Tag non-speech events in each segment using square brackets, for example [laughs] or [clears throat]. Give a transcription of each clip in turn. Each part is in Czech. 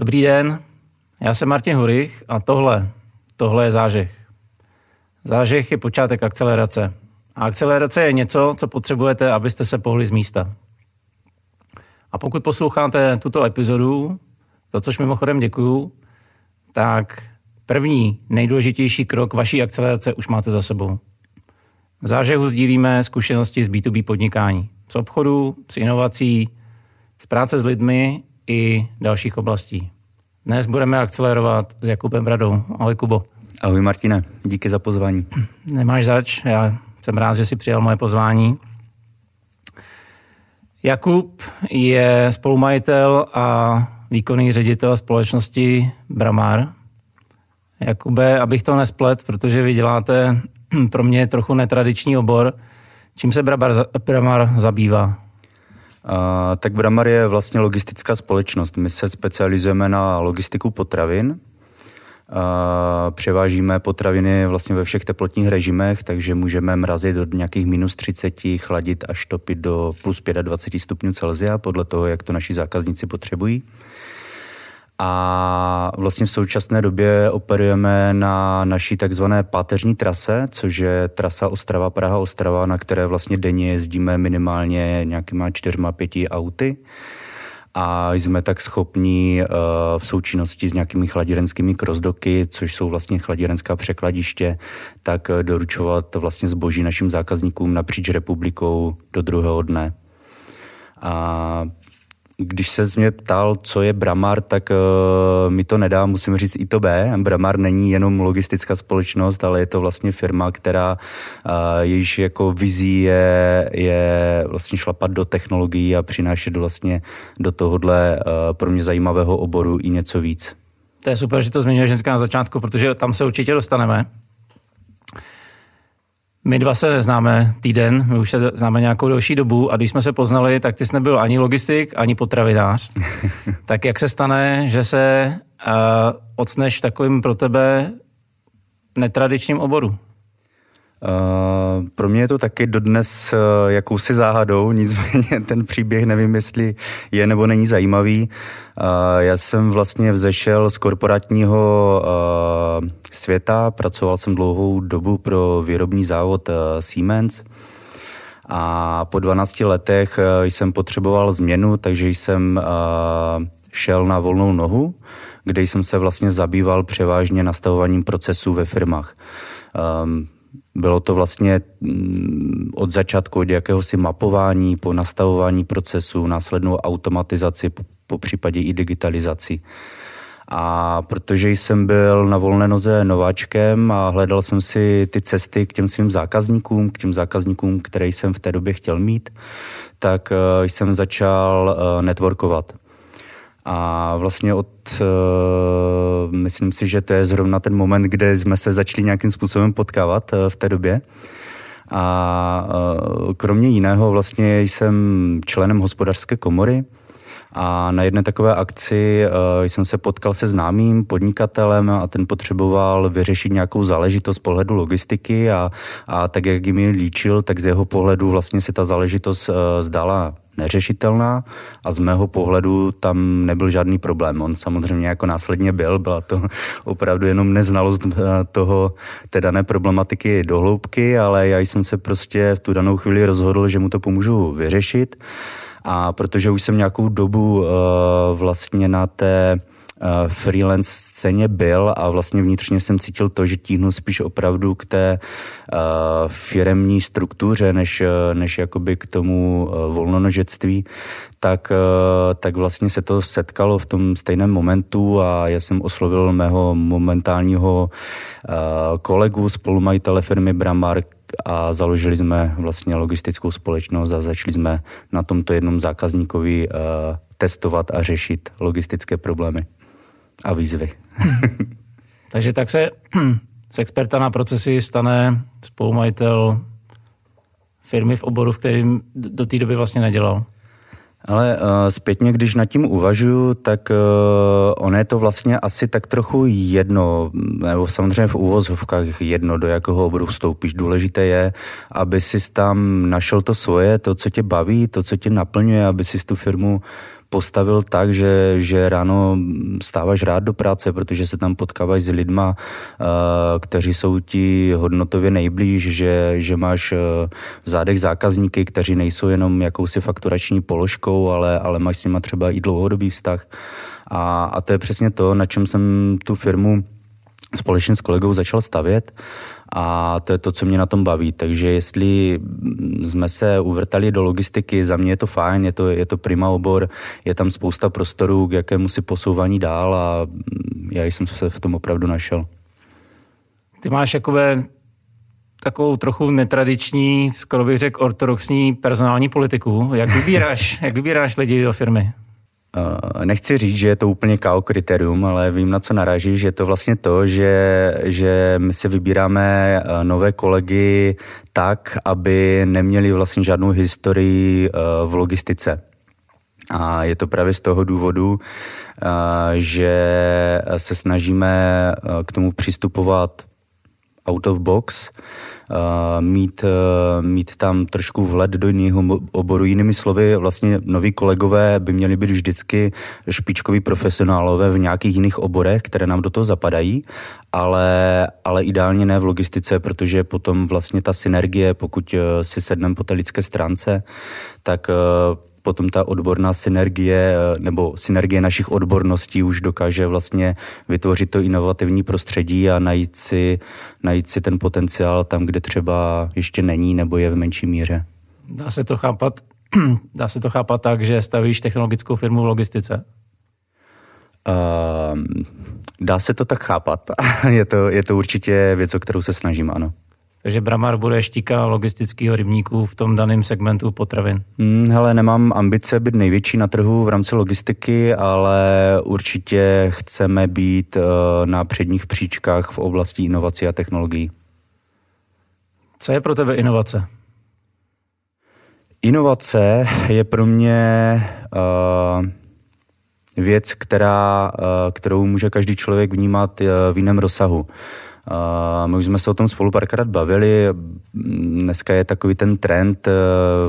Dobrý den, já jsem Martin Hurich a tohle, tohle je zážeh. Zážeh je počátek akcelerace. A akcelerace je něco, co potřebujete, abyste se pohli z místa. A pokud posloucháte tuto epizodu, za což mimochodem děkuju, tak první nejdůležitější krok vaší akcelerace už máte za sebou. V zážehu sdílíme zkušenosti z B2B podnikání, z obchodu, z inovací, z práce s lidmi i dalších oblastí. Dnes budeme akcelerovat s Jakubem Bradou. Ahoj Kubo. Ahoj Martine, díky za pozvání. Nemáš zač, já jsem rád, že jsi přijal moje pozvání. Jakub je spolumajitel a výkonný ředitel společnosti Bramar. Jakube, abych to nesplet, protože vy děláte [clears throat] pro mě trochu netradiční obor. Čím se Bramar, Bramar zabývá? Tak Bramar je vlastně logistická společnost. My se specializujeme na logistiku potravin. Uh, převážíme potraviny vlastně ve všech teplotních režimech, takže můžeme mrazit od nějakých minus 30, chladit až topit do plus 25 stupňů Celsia, podle toho, jak to naši zákazníci potřebují. A vlastně v současné době operujeme na naší takzvané páteřní trase, což je trasa Ostrava, Praha, Ostrava, na které vlastně denně jezdíme minimálně nějakýma čtyřma, pěti auty a jsme tak schopni uh, v součinnosti s nějakými chladirenskými krozdoky, což jsou vlastně chladírenská překladiště, tak doručovat vlastně zboží našim zákazníkům napříč republikou do druhého dne. A když se mě ptal, co je Bramar, tak uh, mi to nedá, musím říct i to B. Bramar není jenom logistická společnost, ale je to vlastně firma, která uh, jejíž jako vizí je, je vlastně šlapat do technologií a přinášet vlastně do tohohle uh, pro mě zajímavého oboru i něco víc. To je super, že to zmiňuje ženská na začátku, protože tam se určitě dostaneme. My dva se neznáme týden, my už se známe nějakou delší dobu a když jsme se poznali, tak ty jsi nebyl ani logistik, ani potravinář. [laughs] tak jak se stane, že se uh, ocneš v takovým pro tebe netradičním oboru? Uh, pro mě je to taky dodnes uh, jakousi záhadou, [laughs] nicméně ten příběh nevím, jestli je nebo není zajímavý. Uh, já jsem vlastně vzešel z korporátního světa, pracoval jsem dlouhou dobu pro výrobní závod Siemens a po 12 letech jsem potřeboval změnu, takže jsem šel na volnou nohu, kde jsem se vlastně zabýval převážně nastavováním procesů ve firmách. Um, bylo to vlastně mm, od začátku od jakéhosi mapování po nastavování procesu, následnou automatizaci, po případě i digitalizaci. A protože jsem byl na volné noze nováčkem a hledal jsem si ty cesty k těm svým zákazníkům, k těm zákazníkům, které jsem v té době chtěl mít, tak eh, jsem začal eh, networkovat. A vlastně od, uh, myslím si, že to je zrovna ten moment, kde jsme se začali nějakým způsobem potkávat uh, v té době. A uh, kromě jiného vlastně jsem členem hospodářské komory, a na jedné takové akci uh, jsem se potkal se známým podnikatelem a ten potřeboval vyřešit nějakou záležitost z pohledu logistiky a, a tak, jak mi líčil, tak z jeho pohledu vlastně se ta záležitost uh, zdala neřešitelná a z mého pohledu tam nebyl žádný problém. On samozřejmě jako následně byl, byla to opravdu jenom neznalost eh, toho, té dané problematiky do hloubky, ale já jsem se prostě v tu danou chvíli rozhodl, že mu to pomůžu vyřešit. A protože už jsem nějakou dobu uh, vlastně na té freelance scéně byl a vlastně vnitřně jsem cítil to, že tíhnu spíš opravdu k té uh, firemní struktuře, než, eh, než jakoby k tomu volnonožectví, tak, tak vlastně se to setkalo v tom stejném momentu a já jsem oslovil mého momentálního kolegu, spolumajitele firmy Bramar, a založili jsme vlastně logistickou společnost a začali jsme na tomto jednom zákazníkovi testovat a řešit logistické problémy a výzvy. [laughs] Takže tak se z experta na procesy stane spolumajitel firmy v oboru, v kterým do té doby vlastně nedělal. Ale uh, zpětně, když nad tím uvažuju, tak uh, ono je to vlastně asi tak trochu jedno, nebo samozřejmě v úvozovkách jedno, do jakého oboru vstoupíš. Důležité je, aby si tam našel to svoje, to, co tě baví, to, co tě naplňuje, aby si tu firmu postavil tak, že, že ráno stáváš rád do práce, protože se tam potkáváš s lidma, uh, kteří jsou ti hodnotově nejblíž, že, že máš uh, v zádech zákazníky, kteří nejsou jenom jakousi fakturační položkou, ale, ale máš s nima třeba i dlouhodobý vztah. A, a to je přesně to, na čem jsem tu firmu společně s kolegou začal stavět a to je to, co mě na tom baví. Takže jestli jsme se uvrtali do logistiky, za mě je to fajn, je to, je to prima obor, je tam spousta prostoru k jakému si posouvání dál a já jsem se v tom opravdu našel. Ty máš jakoby takovou trochu netradiční, skoro bych řekl ortodoxní personální politiku. Jak vybíráš, jak vybíráš lidi do firmy? Eh, nechci říct, že je to úplně KO kritérium, ale vím, na co naráží, že je to vlastně to, že, že my si vybíráme eh, nové kolegy tak, aby neměli vlastně žádnou historii eh, v logistice. A je to právě z toho důvodu, že se snažíme k tomu přistupovat out of box, mít, mít tam trošku vhled do jiného oboru. Jinými slovy, vlastně noví kolegové by měli být vždycky špičkoví profesionálové v nějakých jiných oborech, které nám do toho zapadají, ale, ale ideálně ne v logistice, protože potom vlastně ta synergie, pokud e, si sedneme po té lidské stránce, tak potom ta odborná synergie eh, nebo synergie našich odborností už dokáže vlastně vytvořit to inovativní prostředí a najít si, najít si ten potenciál tam, kde třeba ještě není nebo je v menší míře. Dá se to chápat, [clears throat] dá se to chápat tak, že stavíš technologickou firmu v logistice? Uh, dá se to tak chápat. [laughs] je, to, je to určitě věc, o kterou se snažím, ano. Takže Bramar bude štíka logistického rybníku v tom daném segmentu potravin. Hmm, hele, nemám ambice být největší na trhu v rámci logistiky, ale určitě chceme být uh, na předních příčkách v oblasti inovací a technologií. Co je pro tebe inovace? Inovace je pro mě uh, věc, která, uh, kterou může každý člověk vnímat uh, v jiném rozsahu. My už jsme se o tom spolu párkrát bavili. Dneska je takový ten trend eh,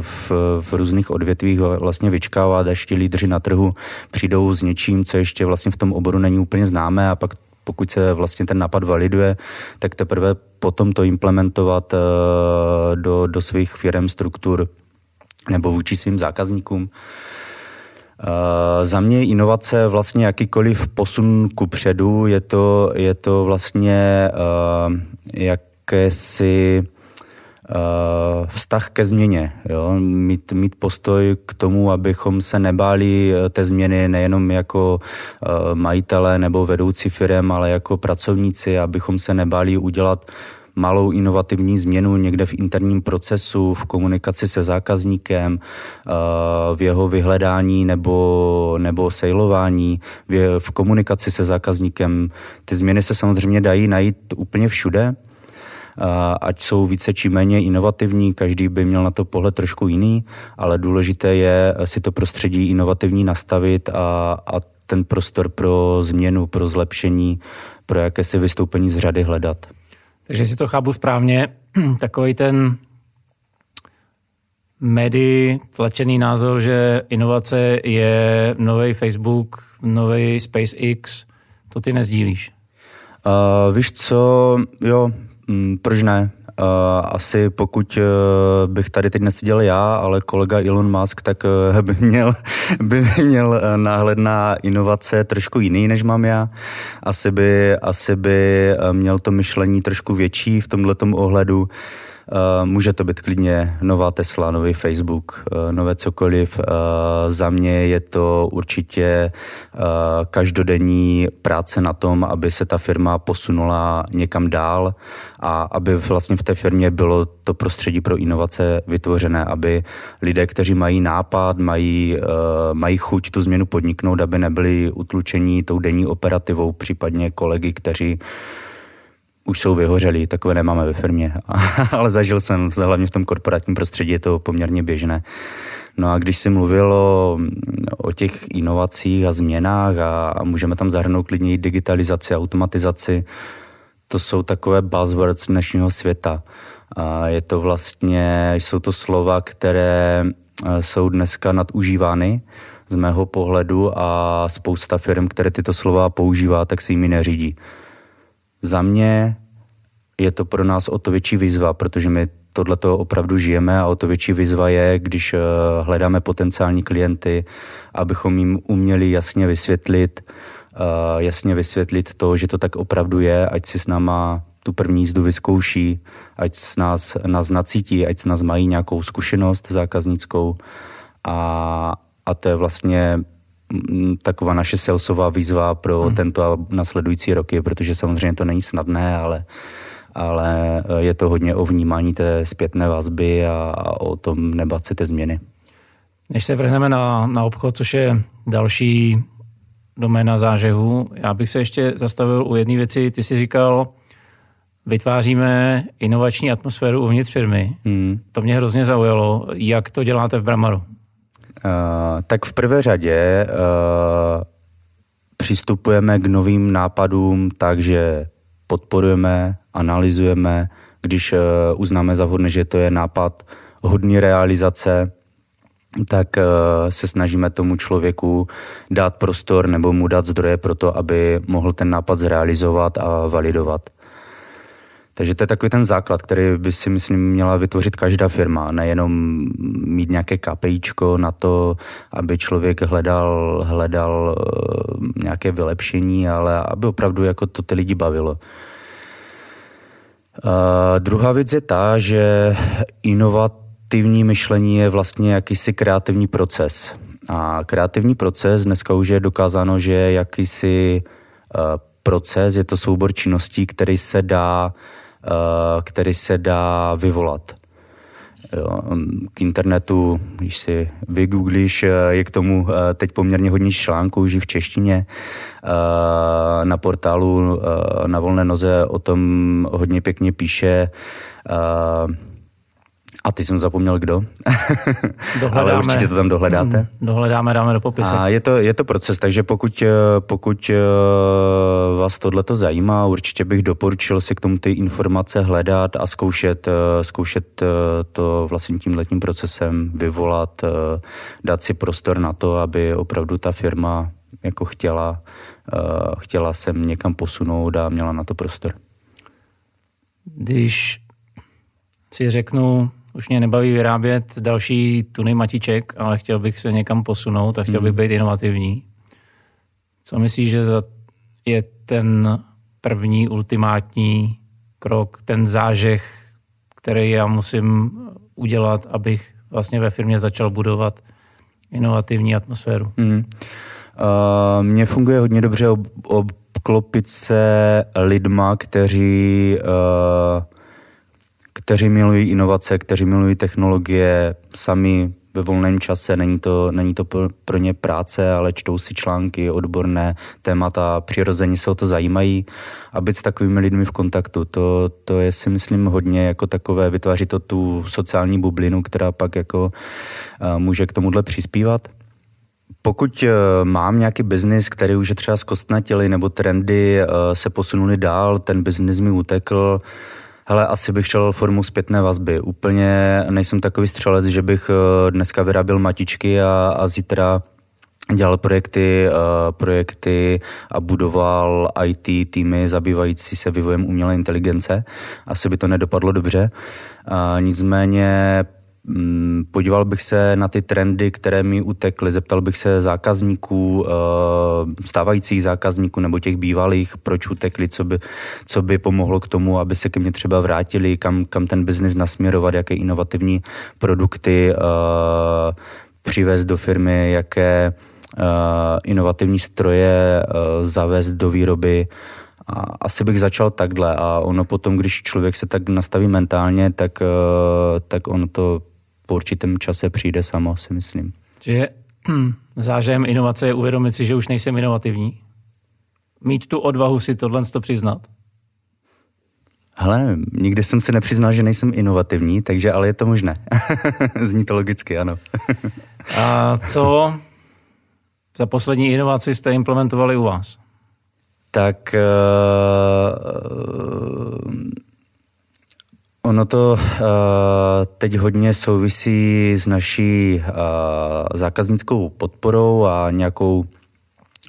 v, v různých odvětvích vlastně vyčkávat, až ti lídři na trhu přijdou s něčím, co ještě vlastně v tom oboru není úplně známé a pak pokud se vlastně ten nápad validuje, tak teprve potom to implementovat eh, do, do svých firm, struktur nebo vůči svým zákazníkům. Uh, za mě inovace vlastně jakýkoliv posun ku předu, je to, je to vlastně uh, jakési uh, vztah ke změně. Jo? Mít, mít postoj k tomu, abychom se nebáli té změny nejenom jako uh, majitele nebo vedoucí firm, ale jako pracovníci, abychom se nebáli udělat malou inovativní změnu někde v interním procesu, v komunikaci se zákazníkem, eh, v jeho vyhledání nebo, nebo sailování, v komunikaci se zákazníkem. Ty změny se samozřejmě dají najít úplně všude, eh, ať jsou více či méně inovativní, každý by měl na to pohled trošku jiný, ale důležité je si to prostředí inovativní nastavit a, a ten prostor pro změnu, pro zlepšení, pro jakési vystoupení z řady hledat. Takže si to chápu správně, [clears throat] takový ten médii tlačený názor, že inovace je nový Facebook, nový SpaceX, to ty nezdílíš? Uh, víš co, jo, mm, proč ne? Asi pokud uh, bych tady teď neseděl já, ale kolega Elon Musk, tak uh, by měl, [laughs] by měl náhled na inovace trošku jiný, než mám já. Asi by, asi by měl to myšlení trošku větší v tomhle ohledu. Eh, může to být klidně nová Tesla, nový Facebook, eh, nové cokoliv. Eh, za mě je to určitě každodenní práce na tom, aby se ta firma posunula někam dál a aby vlastně v té firmě bylo to prostředí pro inovace vytvořené, aby lidé, kteří mají nápad, mají, mají chuť tu změnu podniknout, aby nebyli utlučení tou denní operativou, případně kolegy, kteří už jsou vyhořelí, takové nemáme ve firmě, [laughs] ale zažil jsem, hlavně v tom korporátním prostředí je to poměrně běžné. No a když jsi mluvil o, o těch inovacích a změnách a, a můžeme tam zahrnout klidně i digitalizaci, automatizaci, to jsou takové buzzwords dnešního světa. A je to vlastně, jsou to slova, které jsou dneska nadužívány z mého pohledu a spousta firm, které tyto slova používá, tak se jimi neřídí. Za mě je to pro nás o to větší výzva, protože my tohleto opravdu žijeme a o to větší výzva je, když eh, hledáme potenciální klienty, abychom jim uměli jasně vysvětlit, eh, jasně vysvětlit to, že to tak opravdu je, ať si s náma tu první jízdu vyzkouší, ať s nás, nás nacítí, ať s nás mají nějakou zkušenost zákaznickou. A, a to je vlastně taková naše salesová výzva pro hmm. tento a nasledující roky, protože samozřejmě to není snadné, ale, ale eh, je to hodně o vnímání té zpětné vazby a, a o tom nebát se té změny. Než se vrhneme na, na obchod, což je další doména zážehu, já bych se ještě zastavil u jedné věci. Ty jsi říkal, vytváříme inovační atmosféru uvnitř firmy. Hmm. To mě hrozně zaujalo. Jak to děláte v Bramaru? Uh, tak v prvé řadě uh, přistupujeme k novým nápadům tak, že podporujeme, analyzujeme, když uh, uznáme za vhodné, že to je nápad hodný realizace, tak se snažíme tomu člověku dát prostor nebo mu dát zdroje pro to, aby mohl ten nápad zrealizovat a validovat. Takže to je takový ten základ, který by si myslím měla vytvořit každá firma, nejenom mít nějaké KPIčko na to, aby člověk hledal, hledal uh, nějaké vylepšení, ale aby opravdu jako to ty lidi bavilo. Uh, druhá věc je ta, že inovativní myšlení je vlastně jakýsi kreativní proces. A kreativní proces dneska už je dokázáno, že je jakýsi uh, proces, je to soubor činností, který se dá Eh, který se dá vyvolat. Jo, k internetu, když si vygooglíš, eh, je k tomu eh, teď poměrně hodně článků, už v češtině. Na portálu na volné noze o tom hodně pěkně píše a ty jsem zapomněl kdo. [laughs] Ale určitě to tam dohledáte. Hmm, dohledáme, dáme do popisu. A je to, je to proces, takže pokud, eh, pokud eh, vás tohle to zajímá, určitě bych doporučil si k tomu ty informace hledat a zkoušet, eh, zkoušet to vlastně tím letním procesem vyvolat, dát si prostor na to, aby opravdu ta firma jako chtěla, chtěla se někam posunout a měla na to prostor. Když si řeknu, už mě nebaví vyrábět další tuny matiček, ale chtěl bych se někam posunout a chtěl bych hmm. být inovativní. Co myslíš, že je ten první ultimátní krok, ten zážeh, který já musím udělat, abych vlastně ve firmě začal budovat inovativní atmosféru? Mm. Uh, mně funguje hodně dobře ob- obklopit se lidma, kteří uh, kteří milují inovace, kteří milují technologie, sami ve volném čase, není to, není to pro ně práce, ale čtou si články, odborné témata, přirozeně se o to zajímají a být s takovými lidmi v kontaktu, to, to je si myslím hodně jako takové, vytváří to tu sociální bublinu, která pak jako uh, může k tomuhle přispívat. Pokud uh, mám nějaký biznis, který už je třeba zkostnatělý, nebo trendy uh, se posunuly dál, ten biznis mi utekl, Hele, asi bych šel formu zpětné vazby. Úplně nejsem takový střelec, že bych eh, dneska vyráběl matičky a, a zítra dělal projekty, uh, projekty a budoval IT týmy zabývající se vývojem umělé inteligence. Asi by to nedopadlo dobře. Nicméně podíval bych se na ty trendy, které mi utekly, zeptal bych se zákazníků, eh, stávajících zákazníků nebo těch bývalých, proč utekli, co by, co by pomohlo k tomu, aby se ke mně třeba vrátili, kam, kam ten biznis nasměrovat, jaké inovativní produkty uh, přivést do firmy, jaké uh, inovativní stroje zavést do výroby. A asi bych začal takhle a ono potom, když člověk se tak nastaví mentálně, tak, tak ono to po určitém čase přijde samo, si myslím. Že [clears throat] zážem inovace je uvědomit si, že už nejsem inovativní? Mít tu odvahu si tohle to přiznat? Hele, nikdy jsem si nepřiznal, že nejsem inovativní, takže ale je to možné. [laughs] Zní to logicky, ano. [laughs] A co za poslední inovaci jste implementovali u vás? Tak uh, Ono to uh, teď hodně souvisí s naší uh, zákaznickou podporou a nějakou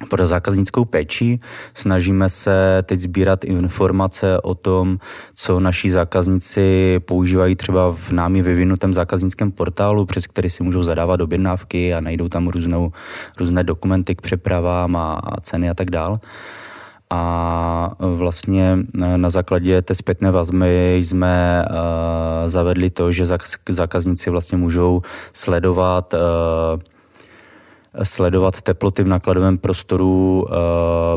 pro zákaznickou péči. Snažíme se teď sbírat informace o tom, co naši zákazníci používají třeba v námi vyvinutém zákaznickém portálu, přes který si můžou zadávat objednávky a najdou tam různou, různé dokumenty k přepravám a, a ceny a tak dále a vlastně na základě té zpětné vazby jsme uh, zavedli to, že zákazníci vlastně můžou sledovat sledovat teploty v nakladovém prostoru uh,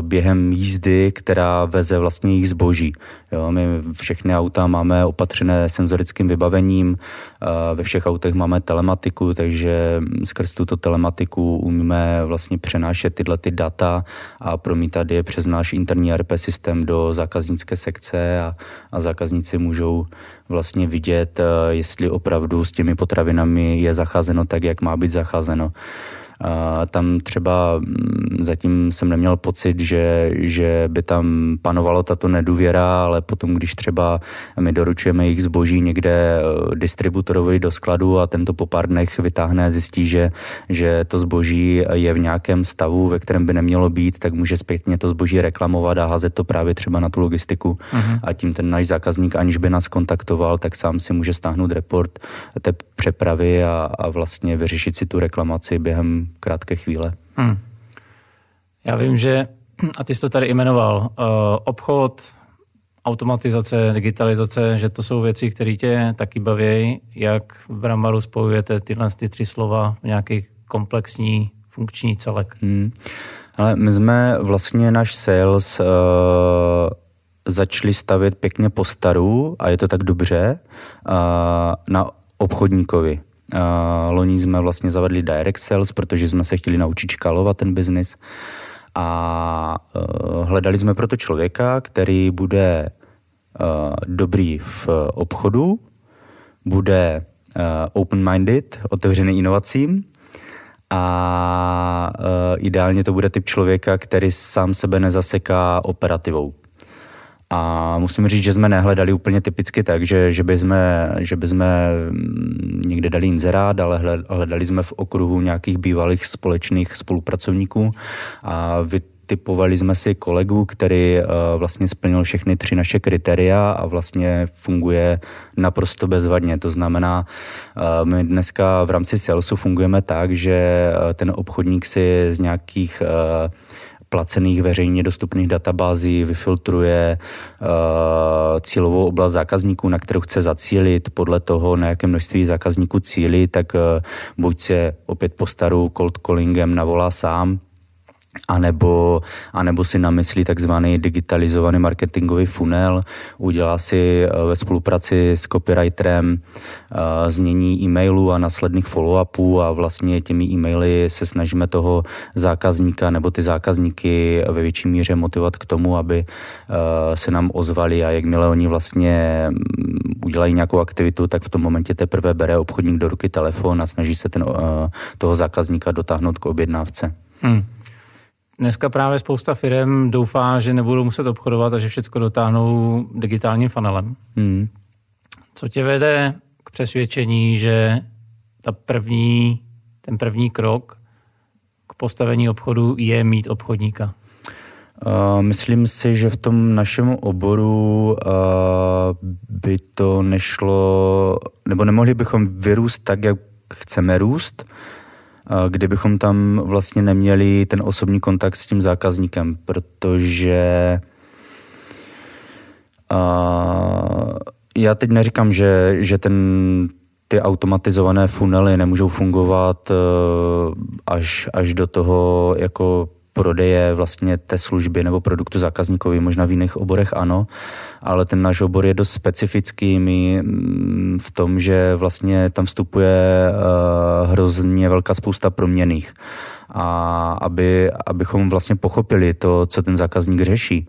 během jízdy, která veze vlastně jejich zboží. Jo, my všechny auta máme opatřené senzorickým vybavením, uh, ve všech autech máme telematiku, takže skrz tuto telematiku umíme vlastně přenášet tyhle ty data a promítat je přes náš interní RP systém do zákaznické sekce a, a zákazníci můžou vlastně vidět, uh, jestli opravdu s těmi potravinami je zacházeno tak, jak má být zacházeno. A tam třeba mm, zatím jsem neměl pocit, že, že by tam panovalo tato nedůvěra, ale potom, když třeba my doručujeme jejich zboží někde eh, distributorovi do skladu a tento po pár dnech vytáhne a zjistí, že, že to zboží je v nějakém stavu, ve kterém by nemělo být, tak může zpětně to zboží reklamovat a házet to právě třeba na tu logistiku. Uh-huh. A tím ten náš zákazník, aniž by nás kontaktoval, tak sám si může stáhnout report té přepravy a, a vlastně vyřešit si tu reklamaci během krátké chvíle. Hmm. Já vím, že, a ty jsi to tady jmenoval, uh, obchod, automatizace, digitalizace, že to jsou věci, které tě taky baví. Jak v Bramaru spojujete tyhle ty tři slova v nějaký komplexní funkční celek? Hmm. Ale my jsme vlastně náš sales uh, začali stavět pěkně po staru a je to tak dobře uh, na obchodníkovi. Uh, loni jsme vlastně zavedli direct sales, protože jsme se chtěli naučit škalovat ten biznis a uh, hledali jsme proto člověka, který bude uh, dobrý v obchodu, bude open-minded, otevřený inovacím a ideálně to bude typ člověka, který sám sebe nezaseká operativou. A musím říct, že jsme nehledali úplně typicky tak, že, že, by, jsme, že by jsme mm, někde dali inzerát, ale hledali jsme v okruhu nějakých bývalých společných spolupracovníků a vytipovali jsme si kolegu, který uh, vlastně splnil všechny tři naše kritéria a vlastně funguje naprosto bezvadně. To znamená, uh, my dneska v rámci salesu fungujeme tak, že uh, ten obchodník si z nějakých placených veřejně dostupných databází vyfiltruje uh, cílovou oblast zákazníků, na kterou chce zacílit, podle toho, na jaké množství zákazníků cílí, tak uh, buď se opět postaru cold callingem navolá sám, anebo, anebo si namyslí takzvaný digitalizovaný marketingový funnel, udělá si eh, ve spolupráci s copywriterem uh, znění e-mailů a následných follow-upů a vlastně těmi e-maily se snažíme toho zákazníka nebo ty zákazníky ve větší míře motivovat k tomu, aby uh, se nám ozvali a jakmile oni vlastně mm, udělají nějakou aktivitu, tak v tom momentě teprve bere obchodník do ruky telefon a snaží se ten, toho zákazníka dotáhnout k objednávce. Hmm. Dneska právě spousta firm doufá, že nebudou muset obchodovat a že všechno dotáhnou digitálním funnelem. Hmm. Co tě vede k přesvědčení, že ta první, ten první krok k postavení obchodu je mít obchodníka? Uh, myslím si, že v tom našem oboru uh, by to nešlo, nebo nemohli bychom vyrůst tak, jak chceme růst, kdybychom tam vlastně neměli ten osobní kontakt s tím zákazníkem, protože já teď neříkám, že, že ten, ty automatizované funely nemůžou fungovat e, až, až do toho jako prodeje vlastně té služby nebo produktu zákazníkovi. Možná v jiných oborech ano, ale ten náš obor je dost specifický my mm, v tom, že vlastně tam vstupuje uh, hrozně velká spousta proměných. A aby, abychom vlastně pochopili to, co ten zákazník řeší,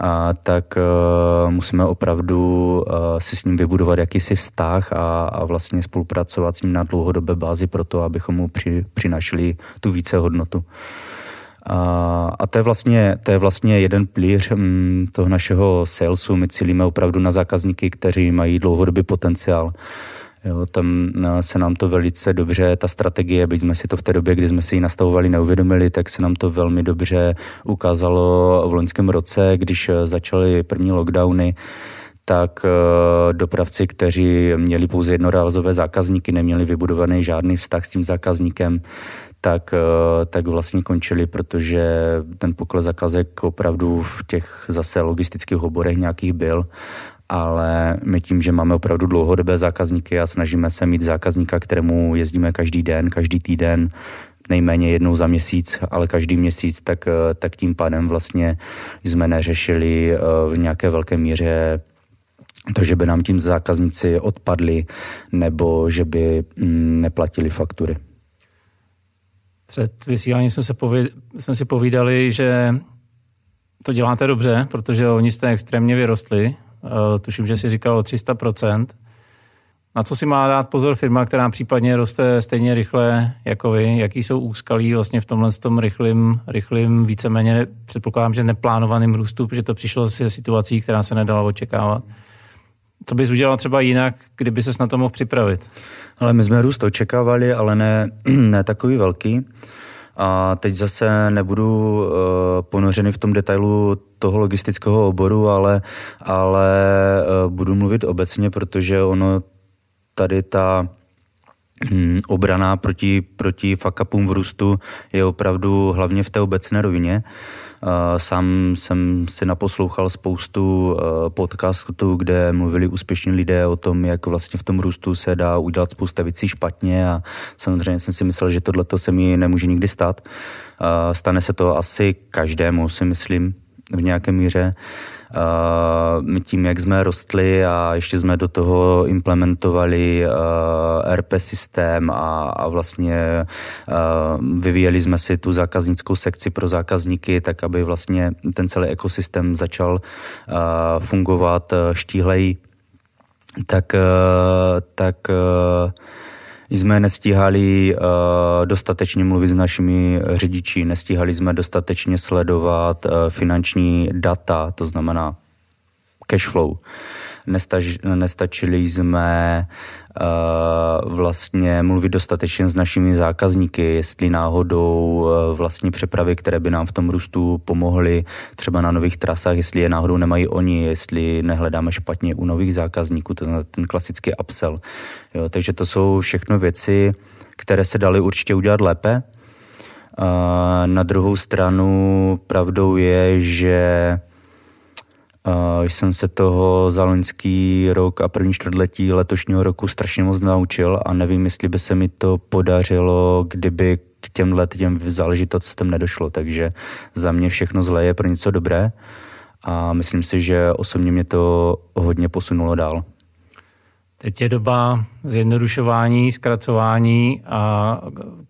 a tak uh, musíme opravdu uh, si s ním vybudovat jakýsi vztah a, a vlastně spolupracovat s ním na dlouhodobé bázi pro to, abychom mu při, přinašli tu více hodnotu. A, a to, je vlastně, to je vlastně jeden plíř mm, toho našeho salesu. My cílíme opravdu na zákazníky, kteří mají dlouhodobý potenciál. Jo, tam se nám to velice dobře, ta strategie, byť jsme si to v té době, kdy jsme si ji nastavovali, neuvědomili, tak se nám to velmi dobře ukázalo v loňském roce, když začaly první lockdowny, tak eh, dopravci, kteří měli pouze jednorázové zákazníky, neměli vybudovaný žádný vztah s tím zákazníkem, tak, eh, tak vlastně končili, protože ten pokles zakazek opravdu v těch zase logistických oborech nějakých byl ale my tím, že máme opravdu dlouhodobé zákazníky a snažíme se mít zákazníka, kterému jezdíme každý den, každý týden, nejméně jednou za měsíc, ale každý měsíc, tak, eh, tak tím pádem vlastně jsme neřešili v nějaké velké míře to, že by nám tím zákazníci odpadli nebo že by mm, neplatili faktury. Před vysíláním jsme, se pověd, jsme si povídali, že to děláte dobře, protože oni jste extrémně vyrostli. Uh, tuším, že si říkal o 300%. Na co si má dát pozor firma, která případně roste stejně rychle jako vy? Jaký jsou úskalí vlastně v tomhle tom rychlým, rychlým víceméně, předpokládám, že neplánovaným růstu, protože to přišlo ze situací, která se nedala očekávat. Co bys udělal třeba jinak, kdyby ses na to mohl připravit? Ale my jsme růst očekávali, ale ne, [clears throat] ne takový velký. A teď zase nebudu uh, ponořený v tom detailu toho logistického oboru, ale, ale uh, budu mluvit obecně, protože ono tady ta obrana proti, proti fakapům v růstu je opravdu hlavně v té obecné rovině. Sám jsem si naposlouchal spoustu eh, podcastů, kde mluvili úspěšní lidé o tom, jak vlastně v tom růstu se dá udělat spousta věcí špatně a samozřejmě jsem si myslel, že tohle se mi nemůže nikdy stát. Stane se to asi každému, si myslím, v nějaké míře. Uh, tím, jak jsme rostli a ještě jsme do toho implementovali uh, RP systém a, a vlastně uh, vyvíjeli jsme si tu zákaznickou sekci pro zákazníky, tak aby vlastně ten celý ekosystém začal fungovat štíhleji, tak, tak jsme nestíhali uh, dostatečně mluvit s našimi řidiči, nestíhali jsme dostatečně sledovat uh, finanční data, to znamená cash flow. Nestaž, nestačili jsme uh, vlastně mluvit dostatečně s našimi zákazníky, jestli náhodou uh, vlastní přepravy, které by nám v tom růstu pomohly, třeba na nových trasách, jestli je náhodou nemají oni, jestli nehledáme špatně u nových zákazníků, to znamená ten klasický upsell. Jo, takže to jsou všechno věci, které se daly určitě udělat lépe. Uh, na druhou stranu pravdou je, že jsem se toho za loňský rok a první čtvrtletí letošního roku strašně moc naučil a nevím, jestli by se mi to podařilo, kdyby k těmhle těm záležitostem nedošlo. Takže za mě všechno zlé je pro něco dobré a myslím si, že osobně mě to hodně posunulo dál. Teď je doba zjednodušování, zkracování a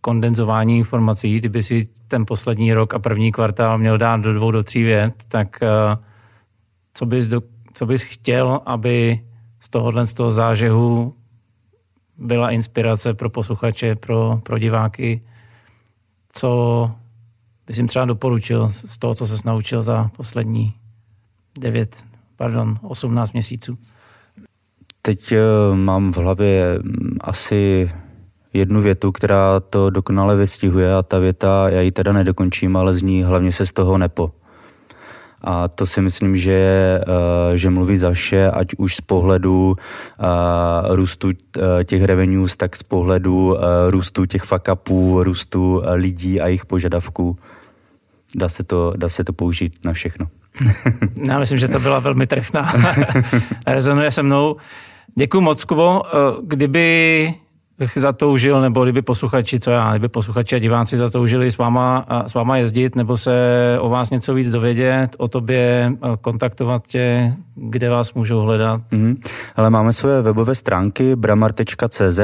kondenzování informací. Kdyby si ten poslední rok a první kvartál měl dát do dvou, do tří vět, tak uh, co bys, do, co bys chtěl, aby z tohohle z toho zážehu byla inspirace pro posluchače, pro, pro diváky, co bys jim třeba doporučil z toho, co se naučil za poslední 9, pardon, 18 měsíců? Teď uh, mám v hlavě mm, asi jednu větu, která to dokonale vystihuje a ta věta, já ji teda nedokončím, ale zní hlavně se z toho nepo. A to si myslím, že, uh, že mluví za vše, ať už z pohledu uh, růstu uh, těch revenues, tak z pohledu růstu těch fuck-upů, růstu lidí a jejich požadavků. Dá se to, dá se to použít na všechno. [laughs] Já myslím, že to byla velmi trefná. [laughs] Rezonuje se mnou. Děkuji moc, Kubo. Kdyby zatoužil, nebo kdyby posluchači, co já, kdyby posluchači a diváci zatoužili s váma, s váma jezdit, nebo se o vás něco víc dovědět, o tobě, kontaktovat tě, kde vás můžou hledat? Mm-hmm. Ale máme své webové stránky bramar.cz,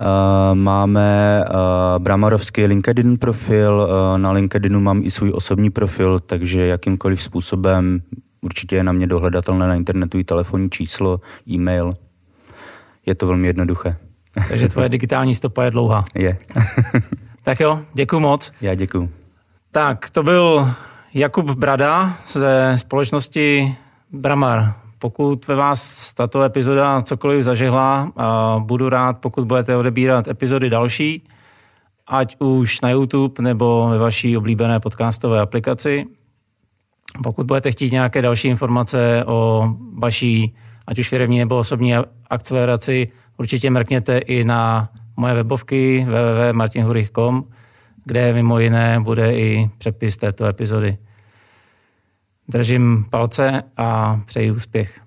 Uh, máme uh, Bramarovský LinkedIn profil, uh, na LinkedInu mám i svůj osobní profil, takže jakýmkoliv způsobem určitě je na mě dohledatelné na internetu i telefonní číslo, e-mail. Je to velmi jednoduché. Takže tvoje digitální stopa je dlouhá. Je. [laughs] tak jo, děkuji moc. Já děkuji. Tak, to byl Jakub Brada ze společnosti Bramar. Pokud ve vás tato epizoda cokoliv zažehla, budu rád, pokud budete odebírat epizody další, ať už na YouTube nebo ve vaší oblíbené podcastové aplikaci. Pokud budete chtít nějaké další informace o vaší, ať už firmní nebo osobní akceleraci, určitě mrkněte i na moje webovky www.martinhurich.com, kde mimo jiné bude i přepis této epizody. Držím palce a přeji úspěch.